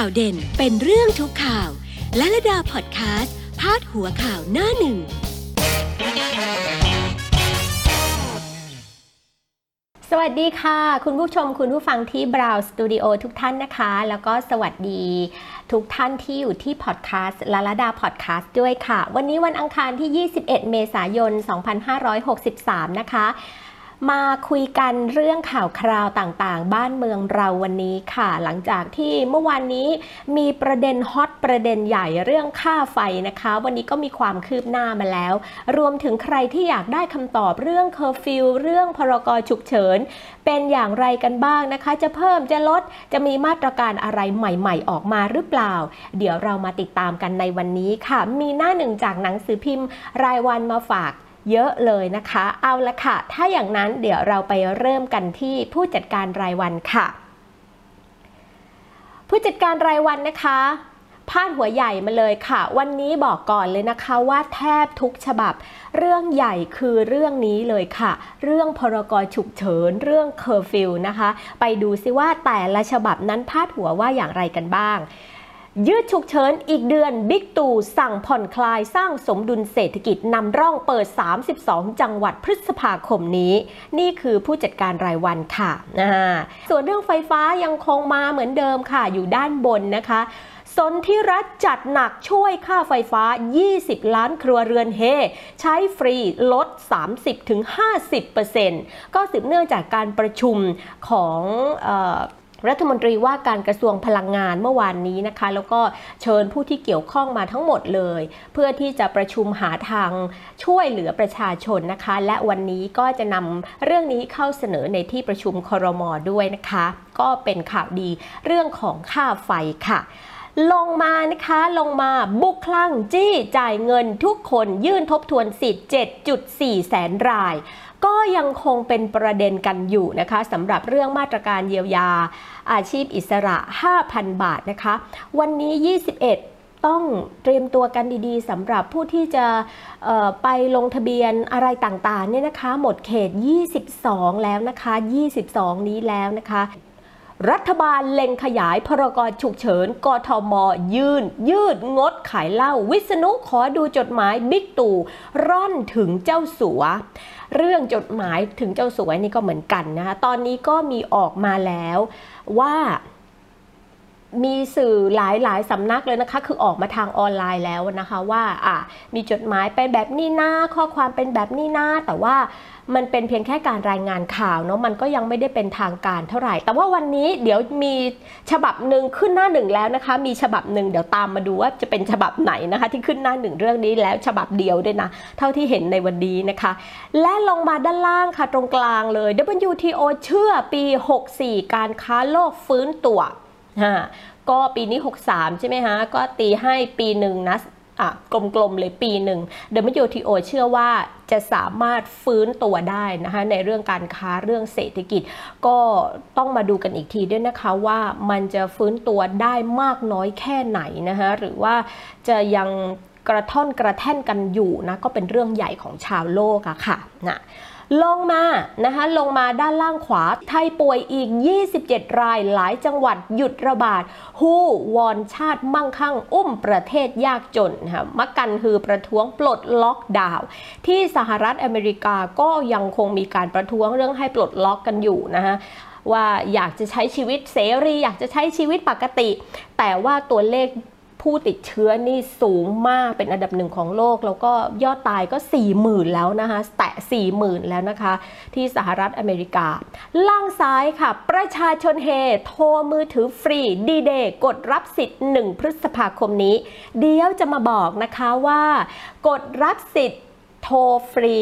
ข่าวเด่นเป็นเรื่องทุกข่าว และระดาพอดแคสต์พาดหัวข่าวหน้าหนึ่ง สวัสดีค่ะ คุณผู้ชมคุณผู้ฟังที่ Brown Studio ทุกท่านนะคะ แล้วก็สวัสดีทุกท่านที่อยู่ที่พอดแคสต์ลาลาดาพอดแคสต์ด้วยค่ะ วันนี้วันอังคารที่ 21 เมษายน 2563 นะคะ มาคุยกันเรื่องข่าวคราวต่างๆ บ้านเมืองเราวันนี้ค่ะ หลังจากที่เมื่อวานนี้มีประเด็นฮอตประเด็นใหญ่เรื่องค่าไฟนะคะ วันนี้ก็มีความคืบหน้ามาแล้ว รวมถึงใครที่อยากได้คำตอบเรื่องเคอร์ฟิวเรื่องพรกฉุกเฉิน เป็นอย่างไรกันบ้างนะคะ จะเพิ่มจะลดจะมีมาตรการอะไรใหม่ ๆ ออกมาหรือเปล่า เดี๋ยวเรามาติดตามกันในวันนี้ค่ะ มีหน้าหนึ่งจากหนังสือพิมพ์รายวันมาฝาก เยอะเลยนะคะ เอาละค่ะ ถ้าอย่างนั้นเดี๋ยวเราไปเริ่มกันที่ผู้จัดการรายวันค่ะ ผู้จัดการรายวันนะคะพาดหัวใหญ่มาเลยค่ะ วันนี้บอกก่อนเลยนะคะว่าแทบทุกฉบับ เรื่องใหญ่คือเรื่องนี้เลยค่ะ เรื่องพรกฉุกเฉิน เรื่องเคอร์ฟิวนะคะ ไปดูซิว่าแต่ละฉบับนั้นพาดหัวว่าอย่างไรกันบ้าง ยืดฉุกเฉินอีกเดือนบิ๊กตู่สั่งผ่อนคลายสร้างสมดุลเศรษฐกิจนำร่องเปิด 32 จังหวัดพฤษภาคมนี้ นี่คือผู้จัดการรายวันค่ะส่วนเรื่องไฟฟ้ายังคงมาเหมือนเดิมค่ะ อยู่ด้านบนนะคะสนที่รัฐจัดหนักช่วยค่าไฟฟ้า 20 ล้านครัวเรือนเฮ ใช้ฟรีลด 30-50%ก็สืบเนื่องจากการประชุมของออ รัฐมนตรีว่าการกระทรวงพลังงานเมื่อวานนี้นะคะ แล้วก็เชิญผู้ที่เกี่ยวข้องมาทั้งหมดเลย เพื่อที่จะประชุมหาทางช่วยเหลือประชาชนนะคะ และวันนี้ก็จะนำเรื่องนี้เข้าเสนอในที่ประชุมครมด้วยนะคะ ก็เป็นข่าวดีเรื่องของค่าไฟค่ะลงมานะคะลงมาบุกคลั่งจี้จ่ายเงินทุกคนยื่นทบทวนสิทธิ์ 7.4 แสนราย ก็ยังคงเป็นประเด็นกันอยู่นะคะสำหรับเรื่องมาตรการเยียวยา อาชีพอิสระ 5,000 บาทนะคะ วันนี้ 21ต้องเตรียมตัวกันดีๆสำหรับผู้ที่จะไปลงทะเบียนอะไรต่างๆเนี่ยนะคะ หมดเขต 22 แล้วนะคะ 22 นี้แล้วนะคะ รัฐบาลเล็งขยายพรกฉุกเฉินกทม ยื่น ยืดงดขายเหล้าวิษณุขอดูจดหมายบิ๊กตู่ร่อนถึงเจ้าสัว เรื่องจดหมายถึงเจ้าสวยนี่ก็เหมือนกันนะคะตอนนี้ก็มีออกมาแล้วว่า มีสื่อหลายหลายสำนักเลยนะคะ คือออกมาทางออนไลน์แล้วนะคะว่าอะมีจดหมายเป็นแบบนี้นะข้อความเป็นแบบนี้นะแต่ว่ามันเป็นเพียงแค่การรายงานข่าวเนาะมันก็ยังไม่ได้เป็นทางการเท่าไหร่ แต่ว่าวันนี้เดี๋ยวมีฉบับหนึ่งขึ้นหน้าหนึ่งแล้วนะคะ มีฉบับหนึ่งเดี๋ยวตามมาดูว่าจะเป็นฉบับไหนนะคะ ที่ขึ้นหน้าหนึ่งเรื่องนี้แล้วฉบับเดียวด้วยนะเท่าที่เห็นในวันนี้นะคะ และลงมาด้านล่างค่ะตรงกลางเลย WTO เชื่อปี 64 การค้าโลกฟื้นตัว ก็ปีนี้ 63 ใช่ไหมฮะ ก็ตีให้ปีหนึ่งนะอะกลมๆเลยปีหนึ่ง WTO เชื่อว่าจะสามารถฟื้นตัวได้นะคะในเรื่องการค้าเรื่องเศรษฐกิจ ก็ต้องมาดูกันอีกทีด้วยนะคะว่ามันจะฟื้นตัวได้มากน้อยแค่ไหนนะคะหรือว่าจะยังกระท่อนกระแท่นกันอยู่นะก็เป็นเรื่องใหญ่ของชาวโลกอะค่ะนะ ลงมานะคะลงมาด้านล่างขวา ไทยป่วยอีก 27 รายหลายจังหวัดหยุดระบาดฮู้วอนชาติมั่งคั่ง อุ้มประเทศยากจนค่ะมักกันคือประท้วงปลดล็อกดาวน์ที่สหรัฐอเมริกาก็ยังคงมีการประท้วงเรื่องให้ปลดล็อกกันอยู่นะคะว่าอยากจะใช้ชีวิตเสรี อยากจะใช้ชีวิตปกติ แต่ว่าตัวเลข ผู้ติดเชื้อนี่สูงมากเป็นอันดับหนึ่งของโลก แล้วก็ยอดตายก็ 4 0,000 แล้วนะคะแตะ 4 0,000 แล้วนะคะ ที่สหรัฐอเมริกา ล่างซ้ายค่ะ ประชาชนเฮโทรมือถือฟรีดีเดย์กดรับสิทธิ์ 1 พฤษภาคมนี้ เดี๋ยวจะมาบอกนะคะว่ากดรับสิทธิ์โทรฟรี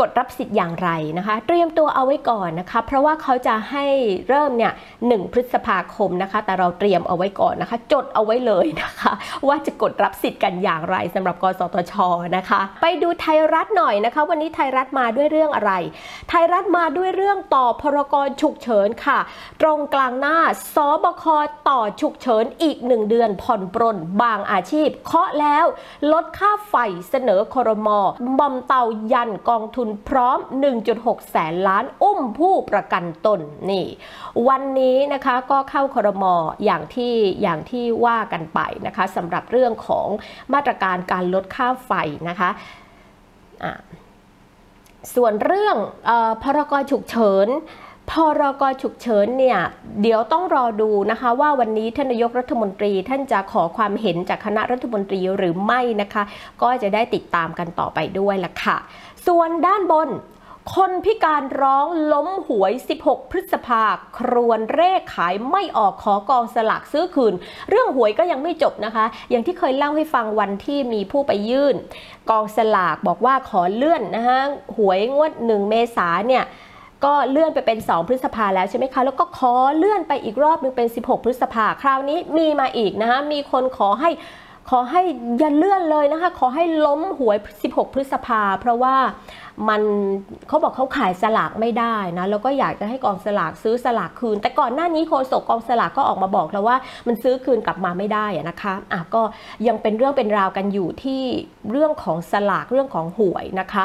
กดรับสิทธิ์อย่างไรนะคะ เตรียมตัวเอาไว้ก่อนนะคะ เพราะว่าเขาจะให้เริ่มเนี่ยหพฤษภาคมนะคะ แต่เราเตรียมเอาไว้ก่อนนะคะ จดเอาไว้เลยนะคะ ว่าจะกดรับสิทธิ์กันอย่างไรสำหรับกสทชนะคะ ไปดูไทยรัฐหน่อยนะคะ วันนี้ไทยรัฐมาด้วยเรื่องอะไร ไทยรัฐมาด้วยเรื่องต่อพรกรฉุกเฉินค่ะ ตรงกลางหน้าสบคต่อฉุกเฉินอีกหนึ่งเดือนผ่อนปรนบางอาชีพ เคาะแล้วลดค่าไฟเสนอครมบอมเตายันกองทุนทุนพร้อม 1.6 แสนล้านอุ้มผู้ประกันตนนี่ วันนี้นะคะก็เข้าครมออย่างที่อย่างที่ว่ากันไปนะคะสำหรับเรื่องของมาตรการการลดค่าไฟนะคะะส่วนเรื่องอพรกฉุกเฉินพรกฉุกเฉินเนี่ยเดี๋ยวต้องรอดูนะคะ ว่าวันนี้ท่านนายกรัฐมนตรีท่านจะขอความเห็นจากคณะรัฐมนตรีหรือไม่นะคะ ก็จะได้ติดตามกันต่อไปด้วยล่ะค่ะ ส่วนด้านบน คนพิการร้องล้มหวย 16 พฤษภาครวนเร่ขายไม่ออกขอกองสลากซื้อคืน เรื่องหวยก็ยังไม่จบนะคะ อย่างที่เคยเล่าให้ฟังวันที่มีผู้ไปยื่น กองสลากบอกว่าขอเลื่อนนะคะหวยงวด 1 เมษาเนี่ยก็เลื่อนไปเป็น 2 พฤษภาแล้วใช่ไหมคะ แล้วก็ขอเลื่อนไปอีกรอบนึงเป็น 16 พฤษภาคราวนี้มีมาอีกนะคะมีคนขอให้ ขอให้อย่าเลื่อนเลยนะคะ ขอให้ล้มหวย 16 พฤษภา เพราะว่ามันเขาบอกเขาขายสลากไม่ได้นะแล้วก็อยากจะให้กองสลากซื้อสลากคืน แต่ก่อนหน้านี้โฆษกกองสลากก็ออกมาบอกแล้วว่ามันซื้อคืนกลับมาไม่ได้นะคะอะก็ยังเป็นเรื่องเป็นราวกันอยู่ที่เรื่องของสลากเรื่องของหวยนะคะ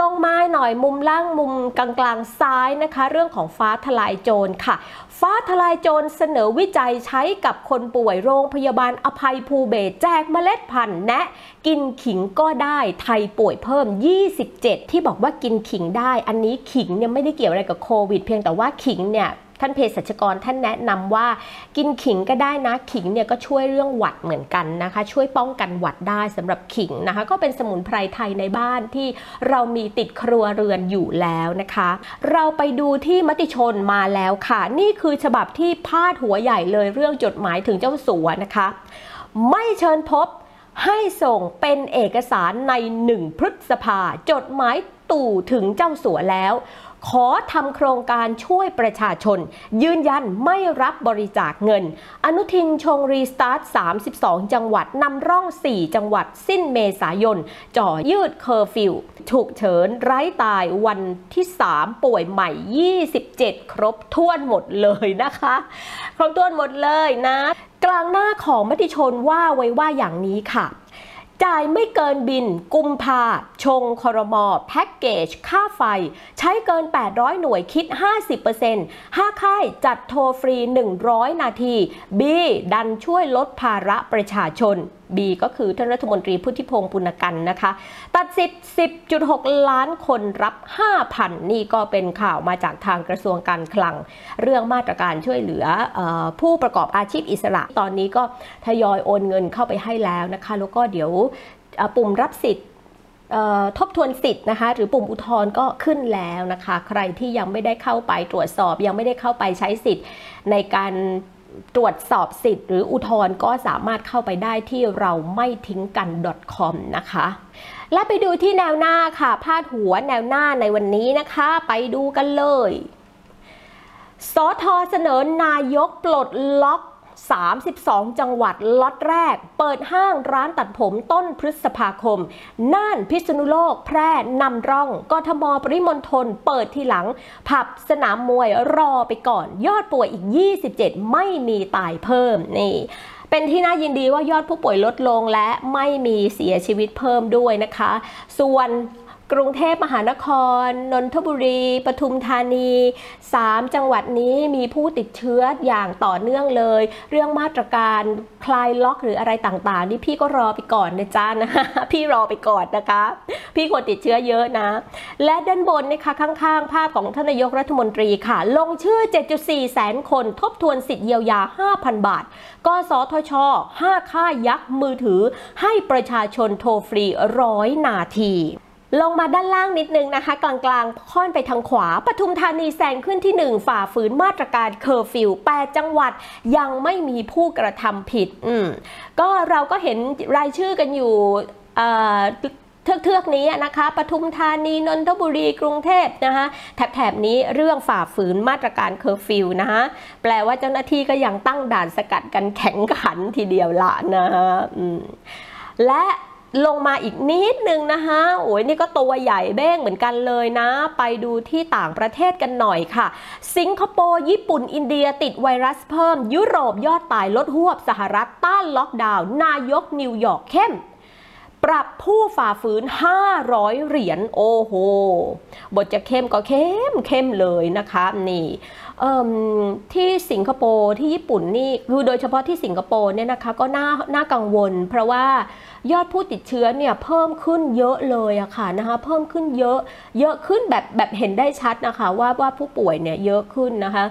ลงมาหน่อยมุมล่างมุมกลางกลางๆซ้ายนะคะ เรื่องของฟ้าทลายโจรค่ะ ฟ้าทลายโจรเสนอวิจัยใช้กับคนป่วยโรงพยาบาลอภัยภูเบศแจกเมล็ดพันธุ์แนะ กินขิงก็ได้ไทยป่วยเพิ่ม 27ที่บอกว่ากินขิงได้ อันนี้ขิงเนี่ยไม่ได้เกี่ยวอะไรกับโควิด เพียงแต่ว่าขิงเนี่ยท่านเภสัชกรท่านแนะนำว่ากินขิงก็ได้นะขิงเนี่ยก็ช่วยเรื่องหวัดเหมือนกันนะคะ ช่วยป้องกันหวัดได้สำหรับขิงนะคะ ก็เป็นสมุนไพรไทยในบ้านที่เรามีติดครัวเรือนอยู่แล้วนะคะ เราไปดูที่มติชนมาแล้วค่ะ นี่คือฉบับที่พาดหัวใหญ่เลยเรื่องจดหมายถึงเจ้าสัวนะคะ ไม่เชิญพบ ให้ส่งเป็นเอกสารในหนึ่งพฤษภา จดหมายตู่ถึงเจ้าสัวแล้ว ขอทำโครงการช่วยประชาชน ยืนยันไม่รับบริจาคเงิน อนุทินชงรีสตาร์ท 32 จังหวัดนำร่อง 4 จังหวัดสิ้นเมษายน จ่อยืดเคอร์ฟิว ฉุกเฉินไร้ตายวันที่ 3 ป่วยใหม่ 27 ครบถ้วนหมดเลยนะคะ ครบถ้วนหมดเลยนะ กลางหน้าของมติชนว่าไว้ว่าอย่างนี้ค่ะจ่ายไม่เกินบิน กุมภาชงคอรมอแพ็กเกจ ค่าไฟ ใช้เกิน 800 หน่วยคิด 50% 5 ค่ายจัดโทรฟรี 100 นาที B ดันช่วยลดภาระประชาชน B ก็คือท่านรัฐมนตรีพุทธิพงศ์ปุณกันนะคะ ตัดสิทธิ์ 10.6 ล้านคนรับ 5,000 นี่ก็เป็นข่าวมาจากทางกระทรวงการคลัง เรื่องมาตรการช่วยเหลือออผู้ประกอบอาชีพอิสระ ตอนนี้ก็ทยอยโอนเงินเข้าไปให้แล้วนะคะ แล้วก็เดี๋ยวปุ่มรับสิทธิ์ทบทวนสิทธิ์นะคะหรือปุ่มอุทธรณ์ก็ขึ้นแล้วนะคะ ใครที่ยังไม่ได้เข้าไปตรวจสอบยังไม่ได้เข้าไปใช้สิทธิ์ในการ ตรวจสอบสิทธิ์หรืออุทธรณ์ก็สามารถเข้าไปได้ที่เราไม่ทิ้งกัน .com นะคะ และไปดูที่แนวหน้าค่ะ พาดหัวแนวหน้าในวันนี้นะคะ ไปดูกันเลย สทเสนอนายกปลดล็อก 32 จังหวัดล็อตแรก เปิดห้างร้านตัดผมต้นพฤษภาคม น่านพิษณุโลก แพร่นำร่อง กทมปริมณฑลเปิดทีหลัง ผับสนามมวยรอไปก่อน ยอดป่วยอีก 27 ไม่มีตายเพิ่มนี่เป็นที่น่ายินดีว่ายอดผู้ป่วยลดลงและไม่มีเสียชีวิตเพิ่มด้วยนะคะ ส่วน กรุงเทพมหานคร นนทบุรี ปทุมธานี 3 จังหวัดนี้มีผู้ติดเชื้ออย่างต่อเนื่องเลย เรื่องมาตรการคลายล็อกหรืออะไรต่างๆ นี่พี่ก็รอไปก่อนนะจ๊ะนะพี่รอไปก่อนนะคะ พี่คนติดเชื้อเยอะนะ และด้านบนนะคะข้างๆ ภาพของท่านนายกรัฐมนตรีค่ะ ลงชื่อ 7.4 แสนคนทบทวนสิทธิเยียวยา 5,000 บาท กสทช 5 ค่ายยักษ์มือถือ ให้ประชาชนโทรฟรีร้อยนาที ลงมาด้านล่างนิดนึงนะคะ กลางๆ ค่อนไปทางขวา ปทุมธานีแซงขึ้นที่ 1 ฝ่าฝืนมาตรการเคอร์ฟิว8จังหวัดยังไม่มีผู้กระทำผิด อืมก็เราก็เห็นรายชื่อกันอยู่เทือกเทือกนี้นะคะปทุมธานีนนทบุรีกรุงเทพนะคะแถบแถบนี้เรื่องฝ่าฝืนมาตรการเคอร์ฟิวนะคะแปลว่าเจ้าหน้าที่ก็ยังตั้งด่านสกัดกันแข็งขันทีเดียวละนะคะและ ลงมาอีกนิดนึงนะคะโอ้ยนี่ก็ตัวใหญ่เบ้งเหมือนกันเลยนะ ไปดูที่ต่างประเทศกันหน่อยค่ะ สิงคโปร์ ญี่ปุ่น อินเดียติดไวรัสเพิ่ม ยุโรปยอดตายลดหวบ สหรัฐต้านล็อกดาวน์นายกนิวยอร์กเข้มปรับผู้ฝ่าฝืน 500 เหรียญ โอ้โห บทจะเข้มก็เข้มเข้มเลยนะคะ นี่ ที่สิงคโปร์ที่ญี่ปุ่นนี่คือโดยเฉพาะที่สิงคโปร์เนี่ยนะคะก็น่าน่ากังวล เพราะว่ายอดผู้ติดเชื้อเนี่ยเพิ่มขึ้นเยอะเลยอะค่ะนะคะเพิ่มขึ้นเยอะเยอะขึ้นแบบแบบเห็นได้ชัดนะคะว่าว่าผู้ป่วยเนี่ยเยอะขึ้นนะคะ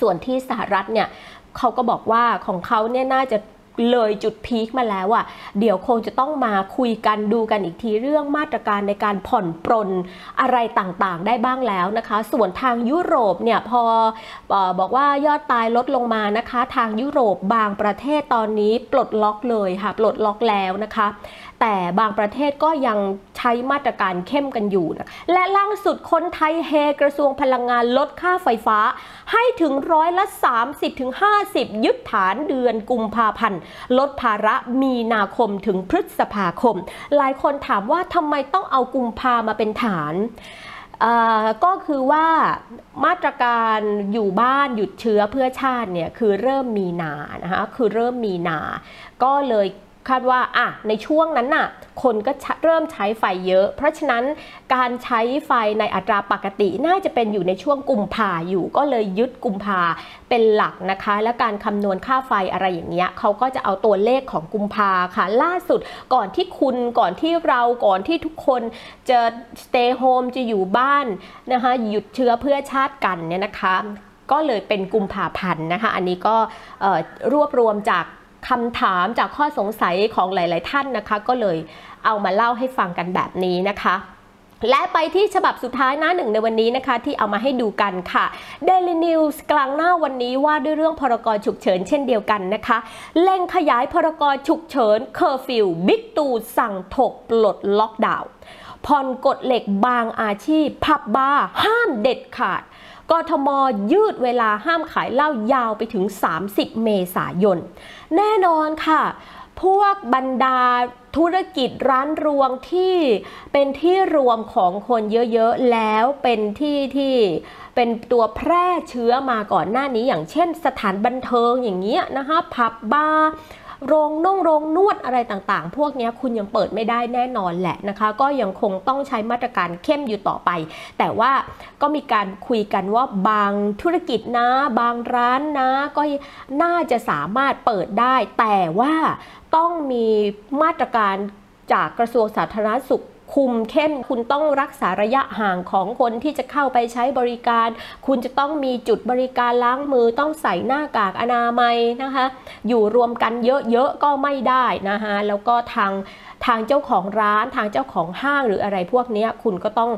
ส่วนที่สหรัฐเนี่ยเขาก็บอกว่าของเขาเนี่ยน่าจะ เลยจุดพีคมาแล้วอะ่ะเดี๋ยวคงจะต้องมาคุยกันดูกันอีกทีเรื่องมาตรการในการผ่อนปรนอะไรต่างๆ ได้บ้างแล้วนะคะ ส่วนทางยุโรปเนี่ยพออบอกว่ายอดตายลดลงมานะคะ ทางยุโรปบางประเทศตอนนี้ปลดล็อกเลยค่ะปลดล็อกแล้วนะคะ แต่บางประเทศก็ยัง ใช้มาตรการเข้มกันอยู่นะและล่าสุดคนไทยเฮกระทรวงพลังงานลดค่าไฟฟ้า ให้ถึงร้อยละ 30-50ยึดฐานเดือนกุมภาพันธ์ ลดภาระมีนาคมถึงพฤษภาคม หลายคนถามว่าทำไมต้องเอากุมภามาเป็นฐานก็คือว่ามาตรการอยู่บ้านหยุดเชื้อเพื่อชาติเนี่ยคือเริ่มมีนานะคะคือเริ่มมีนา ก็เลย คาดว่าอะในช่วงนั้นน่ะคนก็เริ่มใช้ไฟเยอะ เพราะฉะนั้นการใช้ไฟในอัตราปกติน่าจะเป็นอยู่ในช่วงกุมภาอยู่ ก็เลยยึดกุมภาเป็นหลักนะคะ และการคำนวณค่าไฟอะไรอย่างเงี้ยเขาก็จะเอาตัวเลขของกุมภาค่ะ ล่าสุดก่อนที่คุณก่อนที่เราก่อนที่ทุกคนจะ stay home จะอยู่บ้านนะคะหยุดเชื้อเพื่อชาติกันเนี่ยนะคะ ก็เลยเป็นกุมภาพันธ์นะคะ อันนี้ก็รวบรวมจาก คำถามจากข้อสงสัยของหลาย ๆ ท่านนะคะ ก็เลยเอามาเล่าให้ฟังกันแบบนี้นะคะและไปที่ฉบับสุดท้ายหน้าหนึ่งในวันนี้นะคะ ที่เอามาให้ดูกันค่ะ Daily News กลางหน้าวันนี้ว่าด้วยเรื่องพรกรฉุกเฉินเช่นเดียวกันนะคะเร่งขยายพรกฉุกเฉินเคอร์ฟิวบิ๊กตู่สั่งถกปลดล็อกดาวน์ผ่อนกฎเหล็กบางอาชีพ ผับบาร์ห้ามเด็ดขาด กทมยืดเวลาห้ามขายเหล้ายาวไปถึง 30 เมษายน แน่นอนค่ะ พวกบรรดาธุรกิจร้านรวงที่เป็นที่รวมของคนเยอะๆ แล้วเป็นที่ที่เป็นตัวแพร่เชื้อมาก่อนหน้านี้อย่างเช่นสถานบันเทิงอย่างเงี้ยนะคะ ผับบาร์ โรงน่งโรงนวดอะไรต่างๆ พวกนี้คุณยังเปิดไม่ได้แน่นอนแหละนะคะ ก็ยังคงต้องใช้มาตรการเข้มอยู่ต่อไป แต่ว่าก็มีการคุยกันว่าบางธุรกิจนะ บางร้านนะ ก็น่าจะสามารถเปิดได้ แต่ว่าต้องมีมาตรการจากกระทรวงสาธารณสุข คุมเข้มคุณต้องรักษาระยะห่างของคนที่จะเข้าไปใช้บริการ คุณจะต้องมีจุดบริการล้างมือต้องใส่หน้ากากอนามัยนะคะ อยู่รวมกันเยอะๆก็ไม่ได้นะคะแล้วก็ทางทางเจ้าของร้านทางเจ้าของห้างหรืออะไรพวกนี้คุณก็ต้อง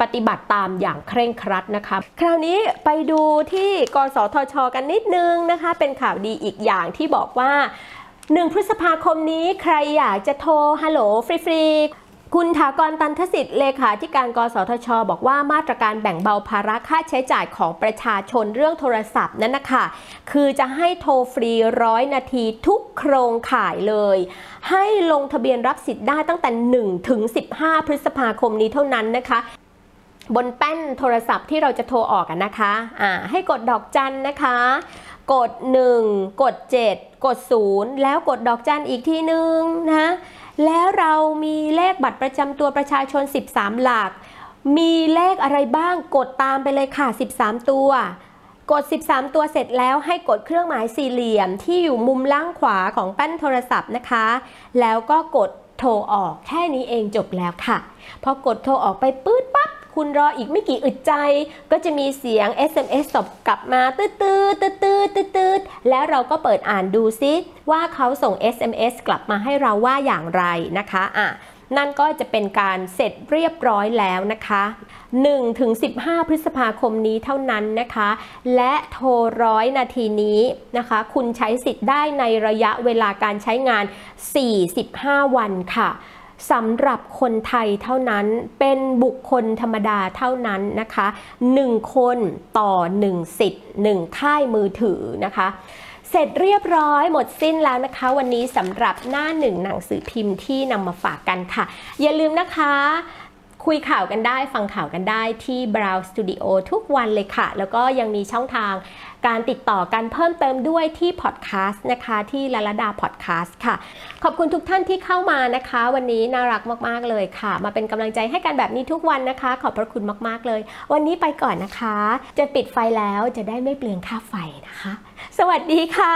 ปฏิบัติตามอย่างเคร่งครัดนะคะ คราวนี้ไปดูที่กสทช กันนิดนึงนะคะ เป็นข่าวดีอีกอย่างที่บอกว่า 1 พฤษภาคมนี้ใครอยากจะโทรฮัลโหลฟรีๆ คุณถากรตันทสิทธิ์เลขาธิการกสทช บอกว่ามาตรการแบ่งเบาภาระค่าใช้จ่ายของประชาชนเรื่องโทรศัพท์นั่นนะคะคือจะให้โทรฟรีร้อยนาทีทุกโครงข่ายเลย ให้ลงทะเบียนรับสิทธิ์ได้ตั้งแต่ 1 ถึง 15 พฤษภาคมนี้เท่านั้นนะคะบนแป้นโทรศัพท์ที่เราจะโทรออกกันนะคะอ่าให้กดดอกจันนะคะ กด 1 กด 7 กด 0 แล้วกดดอกจันอีกทีนึงนะ แล้วเรามีเลขบัตรประจำตัวประชาชน 13 หลัก มีเลขอะไรบ้างกดตามไปเลยค่ะ 13 ตัว กด 13 ตัวเสร็จแล้วให้กดเครื่องหมายสี่เหลี่ยมที่อยู่มุมล่างขวาของแป้นโทรศัพท์นะคะ แล้วก็กดโทรออกแค่นี้เองจบแล้วค่ะ พอกดโทรออกไปปื๊ด คุณรออีกไม่กี่อึดใจ ก็จะมีเสียง SMS ตอบกลับมาตืดตืดตืดตืดตืดตืดแล้วเราก็เปิดอ่านดูซิว่าเขาส่ง SMS กลับมาให้เราว่าอย่างไรนะคะอะนั่นก็จะเป็นการเสร็จเรียบร้อยแล้วนะคะ1ถึง15 พฤษภาคมนี้เท่านั้นนะคะ และโทรร้อยนาทีนี้นะคะ คุณใช้สิทธิ์ได้ในระยะเวลาการใช้งาน 45 วันค่ะ สำหรับคนไทยเท่านั้นเป็นบุคคลธรรมดาเท่านั้นนะคะ 1 คนต่อ 1 สิทธิ์ 1 ค่ายมือถือนะคะเสร็จเรียบร้อยหมดสิ้นแล้วนะคะ วันนี้สำหรับหน้าหนึ่งหนังสือพิมพ์ที่นำมาฝากกันค่ะ อย่าลืมนะคะ คุยข่าวกันได้ฟังข่าวกันได้ที่ Brow Studio ทุกวันเลยค่ะ แล้วก็ยังมีช่องทางการติดต่อกันเพิ่มเติมด้วยที่พอดแคสต์นะคะที่ลาลาดาพอดแคสต์ค่ะ ขอบคุณทุกท่านที่เข้ามานะคะ วันนี้น่ารักมาก ๆ เลยค่ะ มาเป็นกำลังใจให้กันแบบนี้ทุกวันนะคะ ขอบพระคุณมาก ๆ เลย วันนี้ไปก่อนนะคะ จะปิดไฟแล้วจะได้ไม่เปลืองค่าไฟนะคะ สวัสดีค่ะ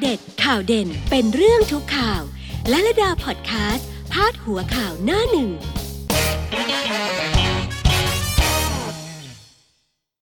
เด็ดข่าวเด่นเป็นเรื่องทุกข่าว และระดาพอดแคสต์พาดหัวข่าวหน้าหนึ่ง